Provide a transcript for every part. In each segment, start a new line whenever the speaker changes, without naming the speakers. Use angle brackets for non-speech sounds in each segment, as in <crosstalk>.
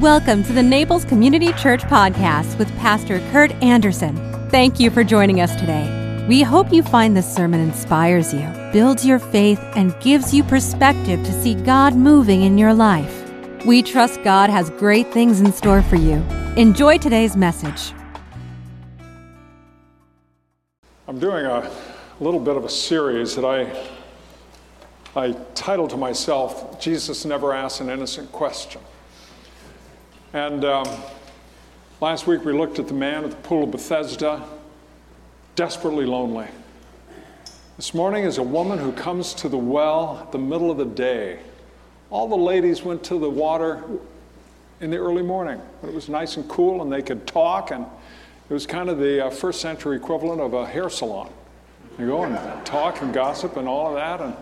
Welcome to the Naples Community Church Podcast with Pastor Kurt Anderson. Thank you for joining us today. We hope you find this sermon inspires you, builds your faith, and gives you perspective to see God moving in your life. We trust God has great things in store for you. Enjoy today's message.
I'm doing a little bit of a series that I, I titled to myself, Jesus Never Asks an Innocent Question. And um, last week we looked at the man at the pool of Bethesda, desperately lonely. This morning is a woman who comes to the well at the middle of the day. All the ladies went to the water in the early morning when it was nice and cool and they could talk and it was kind of the uh, first century equivalent of a hair salon. You go and talk and gossip and all of that. And,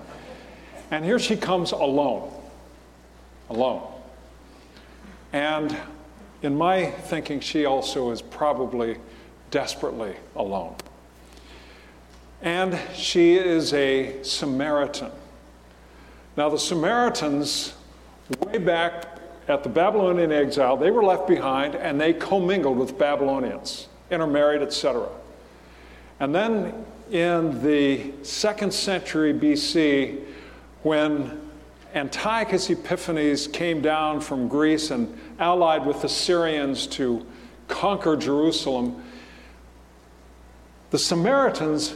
and here she comes alone. Alone. And in my thinking, she also is probably desperately alone. And she is a Samaritan. Now, the Samaritans, way back at the Babylonian exile, they were left behind and they commingled with Babylonians intermarried, etc. And then in the second century BC, when Antiochus Epiphanes came down from Greece and allied with the Syrians to conquer Jerusalem, the Samaritans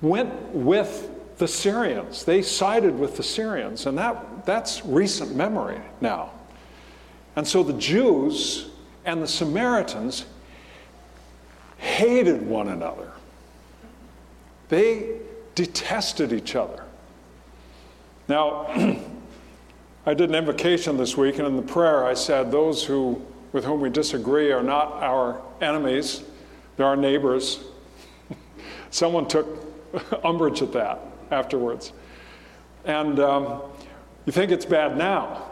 went with the Syrians. They sided with the Syrians, and that, that's recent memory now. And so the Jews and the Samaritans hated one another. They detested each other. Now, <clears throat> I did an invocation this week, and in the prayer I said, Those who, with whom we disagree are not our enemies, they're our neighbors. <laughs> Someone took <laughs> umbrage at that afterwards. And um, you think it's bad now.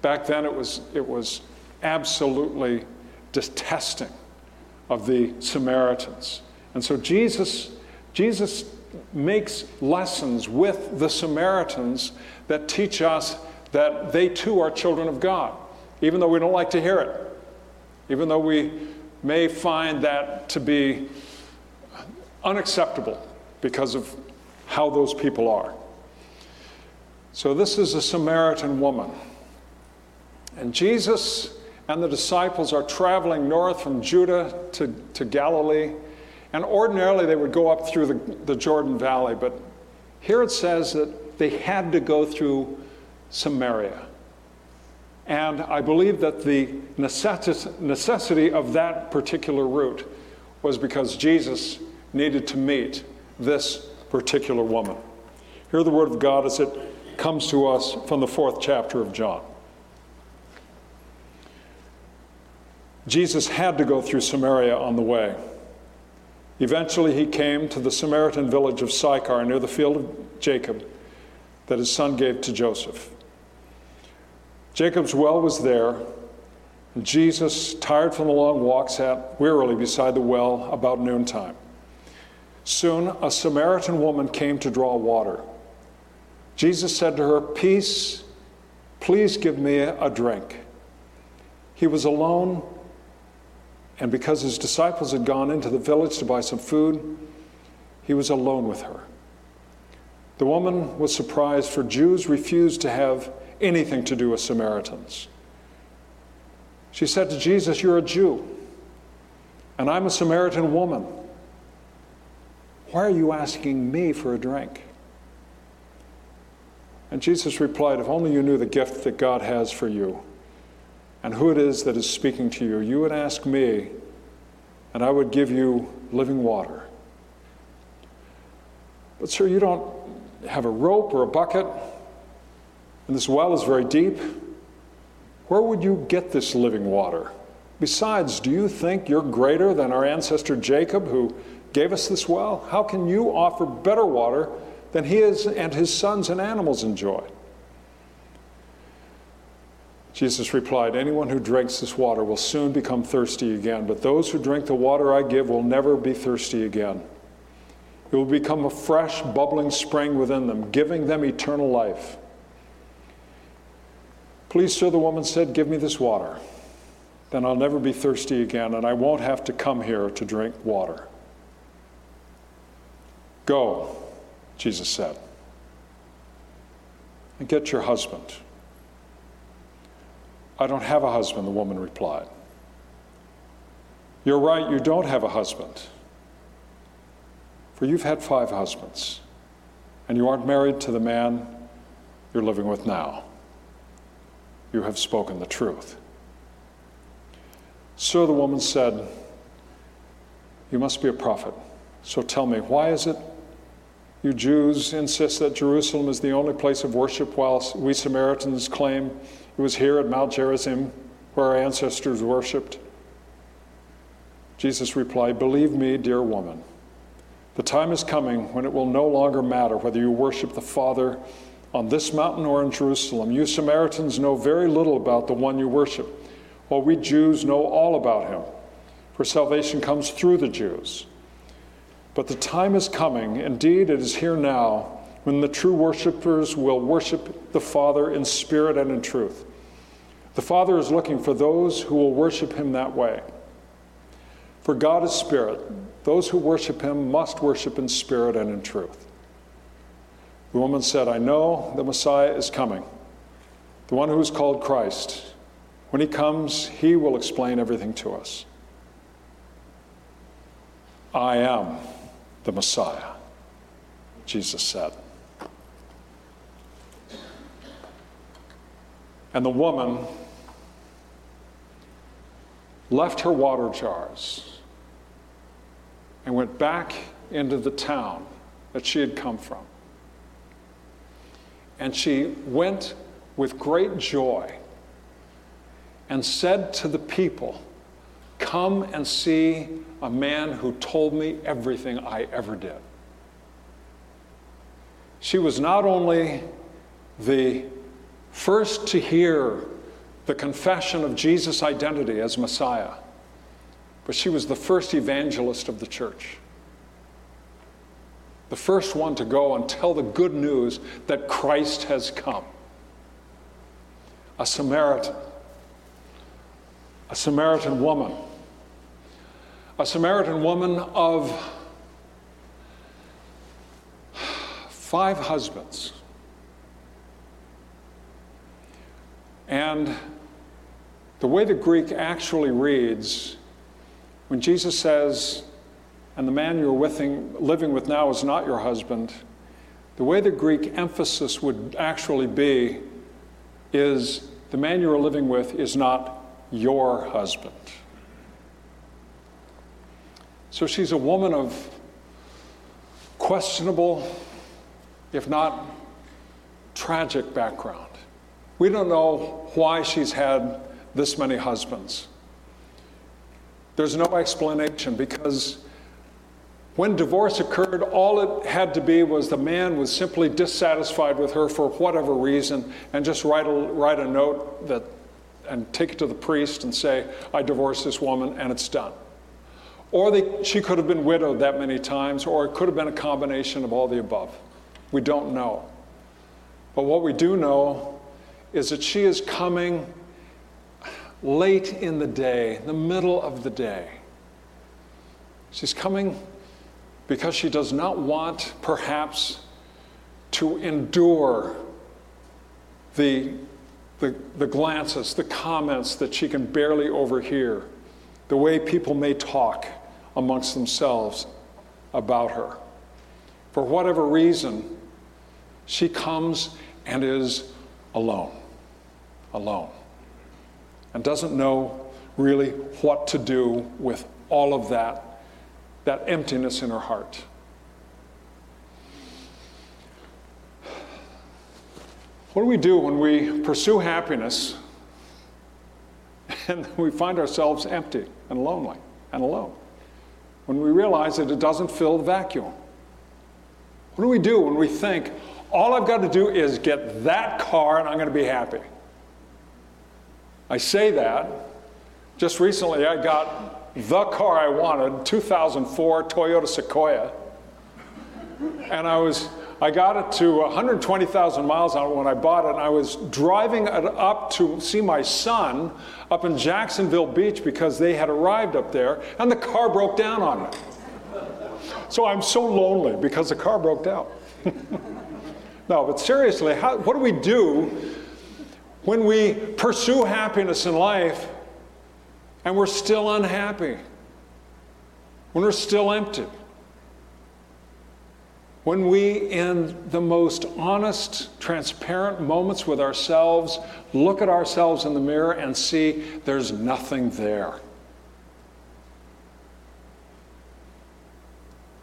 Back then, it was, it was absolutely detesting of the Samaritans. And so Jesus, Jesus makes lessons with the Samaritans that teach us that they too are children of God, even though we don't like to hear it, even though we may find that to be unacceptable because of how those people are. So, this is a Samaritan woman. And Jesus and the disciples are traveling north from Judah to, to Galilee. And ordinarily they would go up through the, the Jordan Valley, but here it says that they had to go through Samaria. And I believe that the necessity of that particular route was because Jesus needed to meet this particular woman. Hear the word of God as it comes to us from the fourth chapter of John. Jesus had to go through Samaria on the way. Eventually, he came to the Samaritan village of Sychar near the field of Jacob that his son gave to Joseph. Jacob's well was there, and Jesus, tired from the long walk, sat wearily beside the well about noontime. Soon, a Samaritan woman came to draw water. Jesus said to her, Peace, please give me a drink. He was alone and because his disciples had gone into the village to buy some food, he was alone with her. The woman was surprised, for Jews refused to have anything to do with Samaritans. She said to Jesus, You're a Jew, and I'm a Samaritan woman. Why are you asking me for a drink? And Jesus replied, If only you knew the gift that God has for you and who it is that is speaking to you, you would ask me, and I would give you living water. But, sir, you don't have a rope or a bucket, and this well is very deep. Where would you get this living water? Besides, do you think you're greater than our ancestor Jacob, who gave us this well? How can you offer better water than he is and his sons and animals enjoy? Jesus replied, Anyone who drinks this water will soon become thirsty again, but those who drink the water I give will never be thirsty again. It will become a fresh, bubbling spring within them, giving them eternal life. Please, sir, the woman said, give me this water. Then I'll never be thirsty again, and I won't have to come here to drink water. Go, Jesus said, and get your husband. I don't have a husband, the woman replied. You're right, you don't have a husband. For you've had five husbands, and you aren't married to the man you're living with now. You have spoken the truth. So the woman said, You must be a prophet. So tell me, why is it you Jews insist that Jerusalem is the only place of worship, while we Samaritans claim it was here at Mount Gerizim where our ancestors worshiped? Jesus replied, Believe me, dear woman, the time is coming when it will no longer matter whether you worship the Father on this mountain or in Jerusalem. You Samaritans know very little about the one you worship, while we Jews know all about him, for salvation comes through the Jews. But the time is coming, indeed, it is here now, when the true worshippers will worship the Father in spirit and in truth. The Father is looking for those who will worship him that way. For God is spirit. Those who worship him must worship in spirit and in truth. The woman said, I know the Messiah is coming, the one who is called Christ. When he comes, he will explain everything to us. I am the Messiah, Jesus said. And the woman left her water jars and went back into the town that she had come from. And she went with great joy and said to the people, Come and see a man who told me everything I ever did. She was not only the first to hear the confession of Jesus' identity as Messiah, but she was the first evangelist of the church the first one to go and tell the good news that Christ has come. A Samaritan, a Samaritan woman, a Samaritan woman of five husbands. And the way the Greek actually reads, when Jesus says, and the man you're living with now is not your husband, the way the Greek emphasis would actually be is the man you're living with is not your husband. So she's a woman of questionable, if not tragic background. We don't know why she's had this many husbands. There's no explanation because when divorce occurred, all it had to be was the man was simply dissatisfied with her for whatever reason and just write a, write a note that, and take it to the priest and say, I divorce this woman, and it's done. Or they, she could have been widowed that many times, or it could have been a combination of all the above. We don't know. But what we do know is that she is coming late in the day, the middle of the day. She's coming because she does not want, perhaps, to endure the, the, the, glances, the comments that she can barely overhear, the way people may talk amongst themselves about her. For whatever reason, she comes and is alone, alone, and doesn't know really what to do with all of that that emptiness in her heart. What do we do when we pursue happiness <laughs> and we find ourselves empty and lonely and alone? When we realize that it doesn't fill the vacuum? What do we do when we think, all I've got to do is get that car and I'm going to be happy? I say that. Just recently, I got the car I wanted, 2004 Toyota Sequoia. And I was, I got it to 120,000 miles on it when I bought it, and I was driving it up to see my son up in Jacksonville Beach because they had arrived up there, and the car broke down on me. So I'm so lonely because the car broke down. <laughs> no, but seriously, how, what do we do when we pursue happiness in life and we're still unhappy? When we're still empty? When we, in the most honest, transparent moments with ourselves, look at ourselves in the mirror and see there's nothing there. And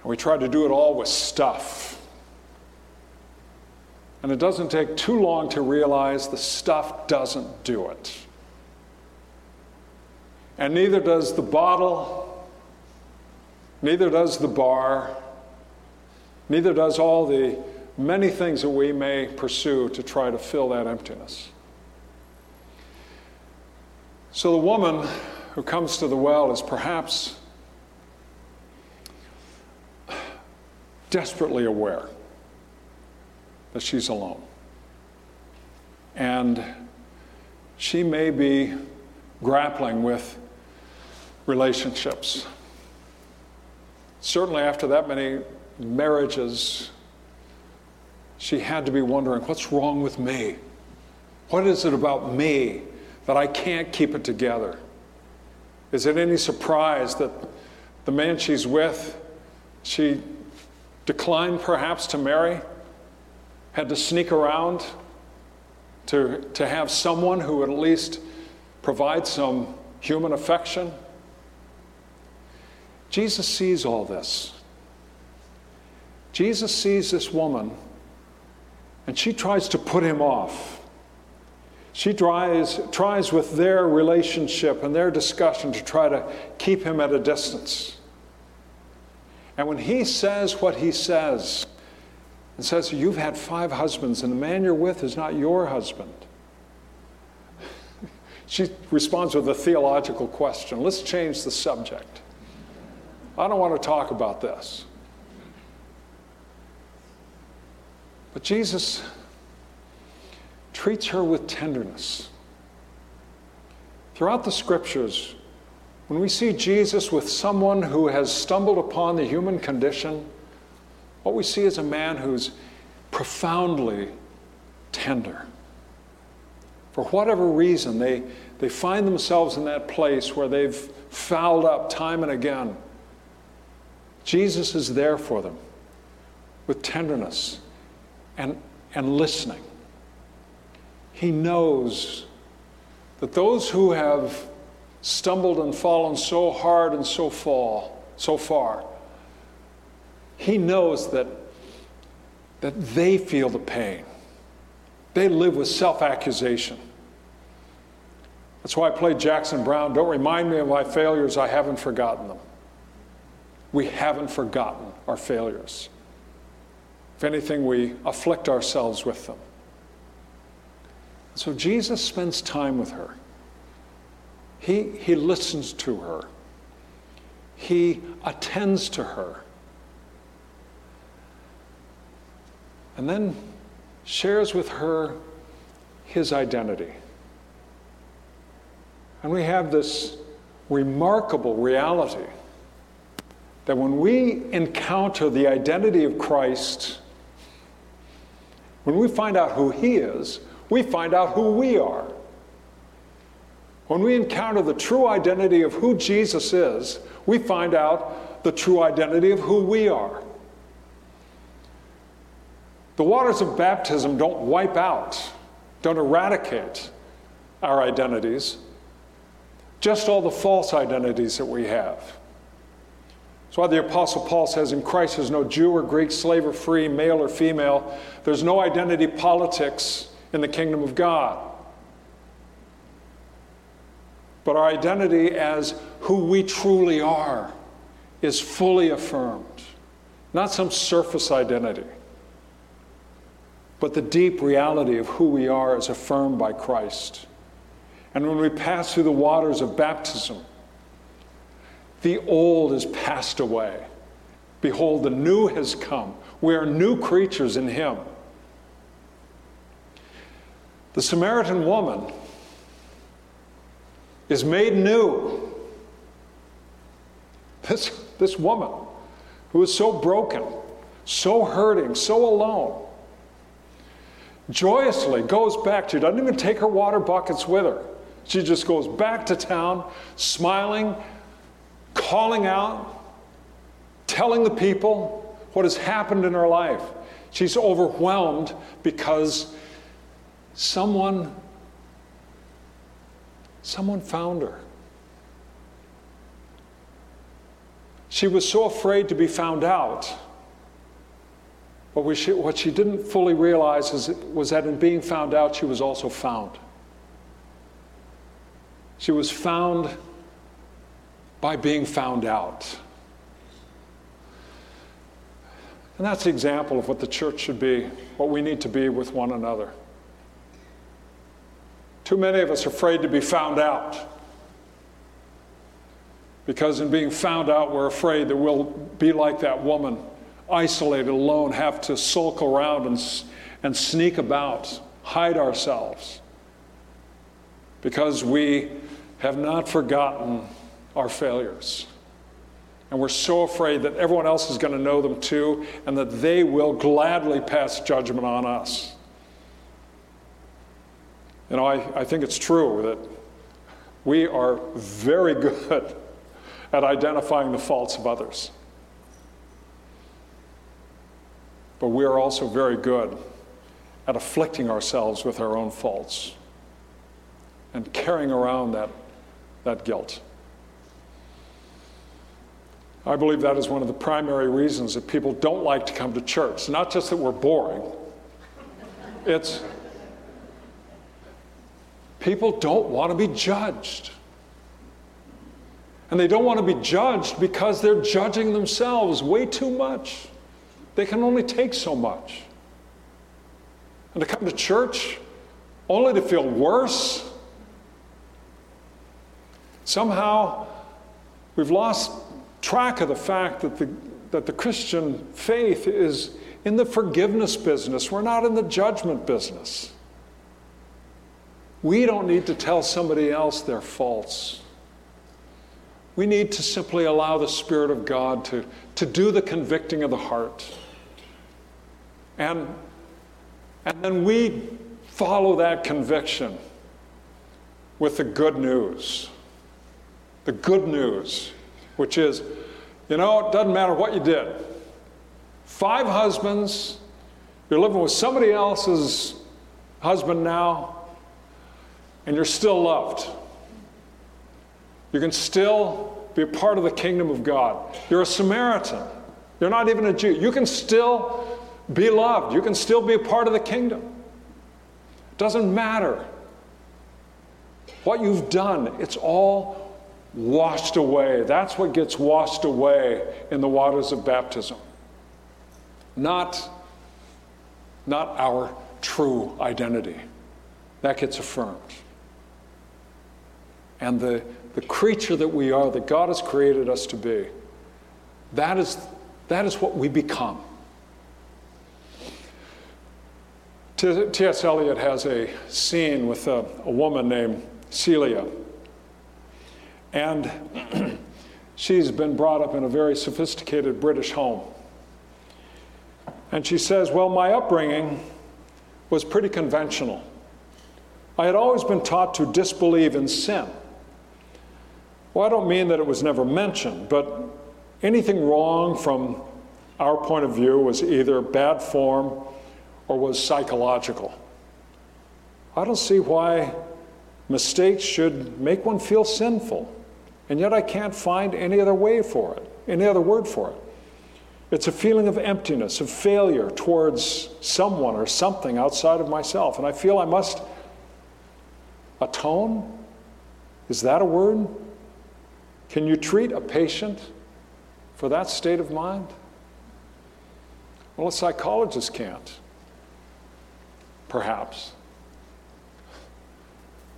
we try to do it all with stuff. And it doesn't take too long to realize the stuff doesn't do it. And neither does the bottle, neither does the bar, neither does all the many things that we may pursue to try to fill that emptiness. So the woman who comes to the well is perhaps desperately aware that she's alone. And she may be grappling with relationships. Certainly, after that many marriages, she had to be wondering what's wrong with me? What is it about me that I can't keep it together? Is it any surprise that the man she's with, she declined perhaps to marry, had to sneak around to, to have someone who would at least provide some human affection. Jesus sees all this. Jesus sees this woman, and she tries to put him off. She tries, tries with their relationship and their discussion to try to keep him at a distance. And when he says what he says, and says, You've had five husbands, and the man you're with is not your husband. <laughs> she responds with a theological question. Let's change the subject. I don't want to talk about this. But Jesus treats her with tenderness. Throughout the scriptures, when we see Jesus with someone who has stumbled upon the human condition, what we see is a man who's profoundly tender. For whatever reason, they, they find themselves in that place where they've fouled up time and again. Jesus is there for them with tenderness and, and listening. He knows that those who have stumbled and fallen so hard and so fall, so far, he knows that, that they feel the pain. They live with self accusation. That's why I played Jackson Browne. Don't remind me of my failures, I haven't forgotten them. We haven't forgotten our failures. If anything, we afflict ourselves with them. So Jesus spends time with her. He, he listens to her, he attends to her. And then shares with her his identity. And we have this remarkable reality that when we encounter the identity of Christ, when we find out who he is, we find out who we are. When we encounter the true identity of who Jesus is, we find out the true identity of who we are. The waters of baptism don't wipe out, don't eradicate our identities, just all the false identities that we have. That's why the Apostle Paul says in Christ there's no Jew or Greek, slave or free, male or female. There's no identity politics in the kingdom of God but our identity as who we truly are is fully affirmed. Not some surface identity, but the deep reality of who we are is affirmed by Christ. And when we pass through the waters of baptism, the old is passed away Behold, the new has come. We are new creatures in Him. The Samaritan woman is made new. This, this woman who is so broken, so hurting, so alone, joyously goes back. She doesn't even take her water buckets with her. She just goes back to town, smiling, calling out, telling the people what has happened in her life. She's overwhelmed because someone someone found her. She was so afraid to be found out. But what she didn't fully realize was that in being found out, she was also found. She was found by being found out. And that's the example of what the church should be, what we need to be with one another. Too many of us are afraid to be found out. Because in being found out, we're afraid that we'll be like that woman, isolated, alone, have to sulk around and, and sneak about, hide ourselves. Because we have not forgotten our failures. And we're so afraid that everyone else is going to know them too, and that they will gladly pass judgment on us. You know, I, I think it's true that we are very <laughs> good at identifying the faults of others. But we are also very good at afflicting ourselves with our own faults and carrying around that, that guilt. I believe that is one of the primary reasons that people don't like to come to church. Not just that we're boring, it's people don't want to be judged. And they don't want to be judged because they're judging themselves way too much. They can only take so much. And to come to church only to feel worse. Somehow, we've lost track of the fact that the, that the Christian faith is in the forgiveness business. We're not in the judgment business. We don't need to tell somebody else their faults. We need to simply allow the Spirit of God to, to do the convicting of the heart. And, and then we follow that conviction with the good news. The good news which is, you know, it doesn't matter what you did. Five husbands, you're living with somebody else's husband now, and you're still loved. You can still be a part of the kingdom of God. You're a Samaritan. You're not even a Jew. You can still be loved. You can still be a part of the kingdom. It doesn't matter what you've done, it's all washed away. That's what gets washed away in the waters of baptism. Not, not our true identity. That gets affirmed. And the, the creature that we are, that God has created us to be, that is, that is what we become. T.S. Eliot has a scene with a, a woman named Celia and <clears throat> she's been brought up in a very sophisticated British home. And she says, Well, my upbringing was pretty conventional. I had always been taught to disbelieve in sin. Well, I don't mean that it was never mentioned, but anything wrong from our point of view was either bad form or was psychological. I don't see why mistakes should make one feel sinful. And yet I can't find any other way for it, any other word for it. It's a feeling of emptiness, of failure towards someone or something outside of myself. And I feel I must atone. Is that a word? Can you treat a patient for that state of mind? Well, a psychologist can't. Perhaps.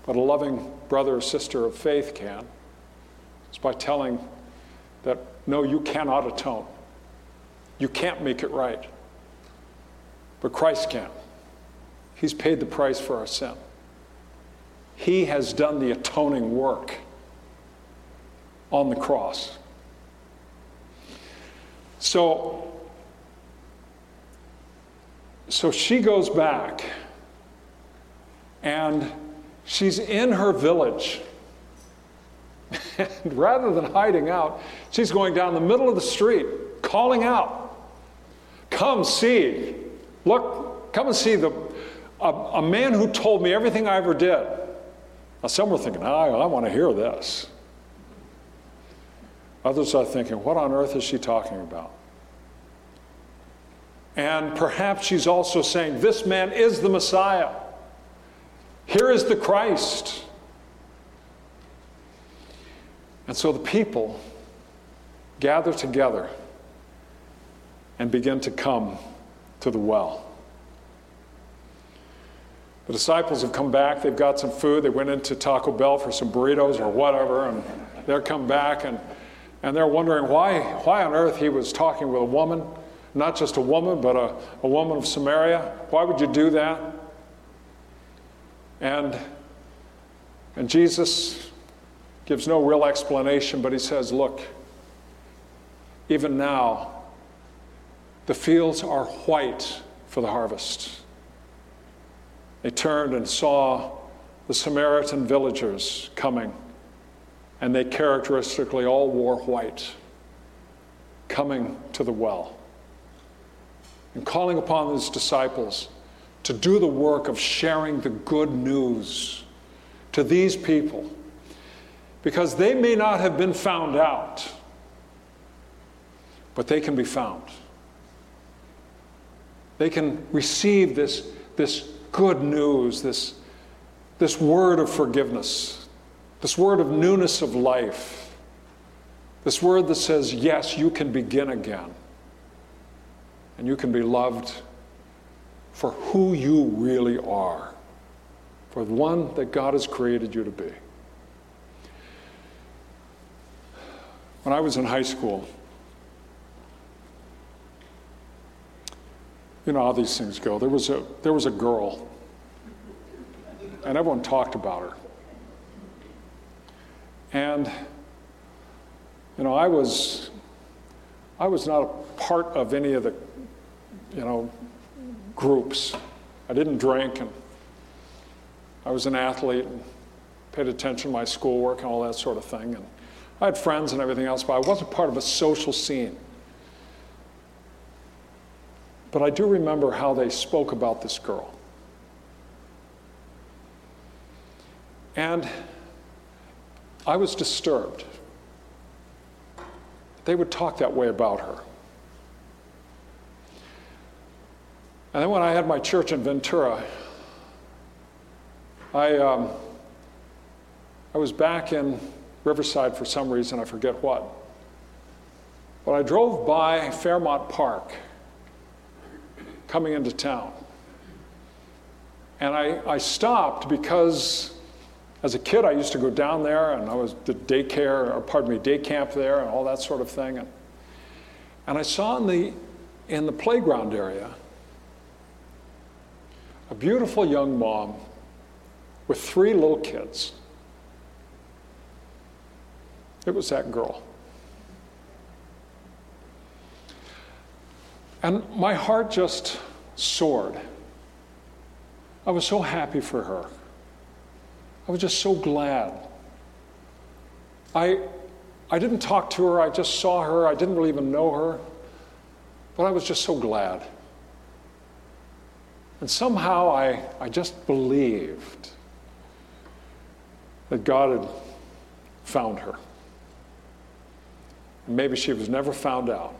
But a loving brother or sister of faith can. It's by telling that, no, you cannot atone. You can't make it right. But Christ can. He's paid the price for our sin. He has done the atoning work on the cross. So, so she goes back and she's in her village. And rather than hiding out, she's going down the middle of the street, calling out, Come see, look, come and see the, a, a man who told me everything I ever did. Now, some were thinking, I, I want to hear this. Others are thinking, what on earth is she talking about? And perhaps she's also saying, This man is the Messiah. Here is the Christ. And so the people gather together and begin to come to the well. The disciples have come back, they've got some food, they went into Taco Bell for some burritos or whatever, and they're come back and, and they're wondering why, why on earth he was talking with a woman, not just a woman, but a, a woman of Samaria. Why would you do that? And, and Jesus gives no real explanation, but he says, Look, even now, the fields are white for the harvest. They turned and saw the Samaritan villagers coming, and they characteristically all wore white, coming to the well and calling upon his disciples to do the work of sharing the good news to these people because they may not have been found out, but they can be found. They can receive this, this good news, this, this word of forgiveness, this word of newness of life, this word that says, yes, you can begin again, and you can be loved for who you really are, for the one that God has created you to be. When I was in high school, you know how these things go. There was a, there was a girl, and everyone talked about her. And, you know, I was, I was not a part of any of the, you know, groups. I didn't drink, and I was an athlete and paid attention to my schoolwork and all that sort of thing. And I had friends and everything else, but I wasn't part of a social scene. But I do remember how they spoke about this girl. And I was disturbed. They would talk that way about her. And then when I had my church in Ventura, I, um, I was back in Riverside for some reason, I forget what. But I drove by Fairmount Park coming into town. And I, I stopped because as a kid I used to go down there and I was the daycare, or pardon me, day camp there and all that sort of thing. And, and I saw in the, in the playground area a beautiful young mom with three little kids. It was that girl. And my heart just soared. I was so happy for her. I was just so glad. I, I didn't talk to her, I just saw her, I didn't really even know her, but I was just so glad. And somehow I, I just believed that God had found her. Maybe she was never found out,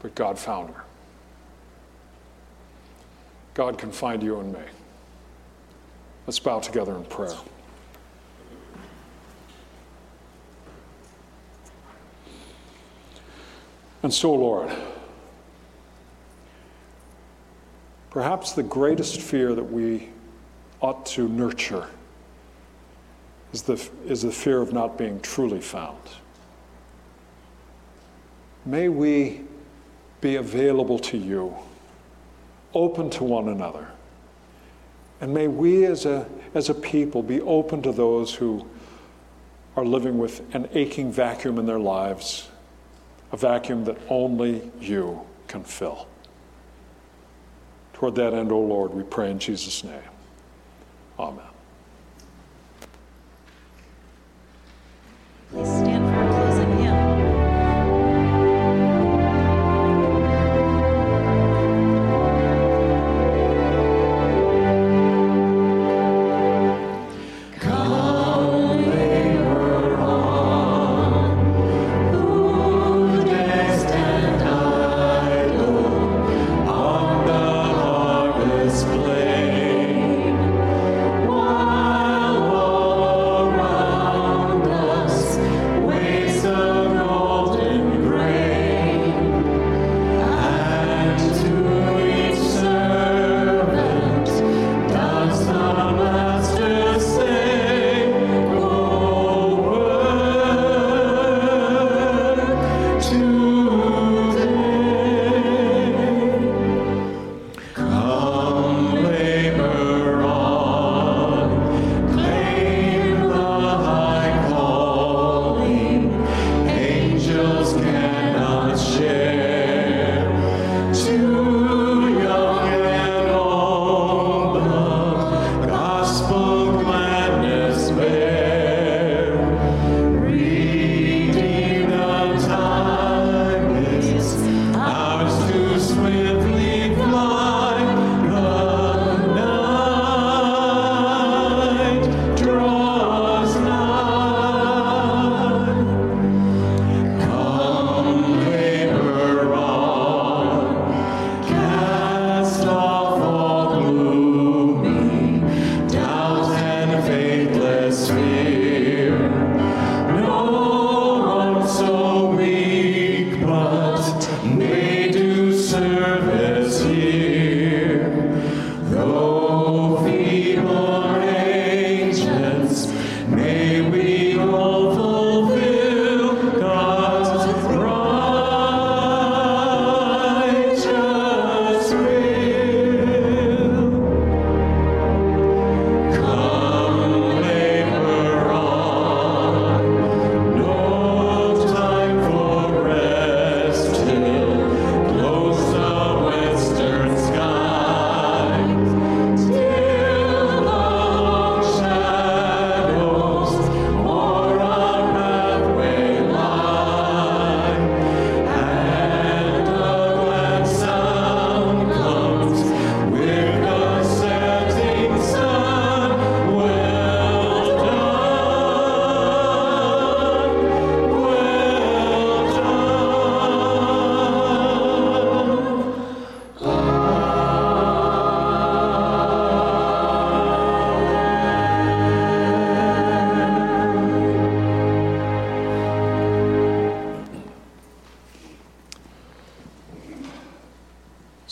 but God found her. God can find you and me. Let's bow together in prayer. And so, Lord, perhaps the greatest fear that we ought to nurture is the, is the fear of not being truly found. May we
be available to you, open to one another. And may we as a, as a people be open to those who are living with an aching vacuum in their lives, a vacuum that only you can fill. Toward that end, O oh Lord, we pray in Jesus' name. Amen.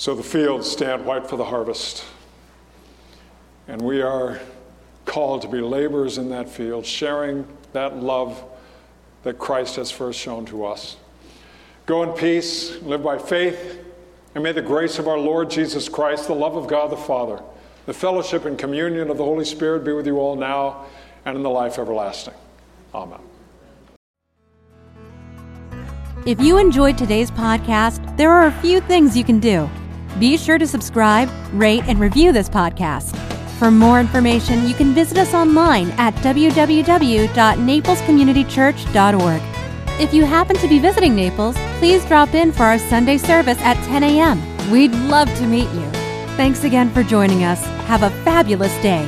So the fields stand white for the harvest. And we are called to be laborers in that field, sharing that love that Christ has first shown to us. Go in peace, live by faith, and may the grace of our Lord Jesus Christ, the love of God the Father, the fellowship and communion of the Holy Spirit be with you all now and in the life everlasting. Amen.
If you enjoyed today's podcast, there are a few things you can do. Be sure to subscribe, rate, and review this podcast. For more information, you can visit us online at www.naplescommunitychurch.org. If you happen to be visiting Naples, please drop in for our Sunday service at 10 a.m. We'd love to meet you. Thanks again for joining us. Have a fabulous day.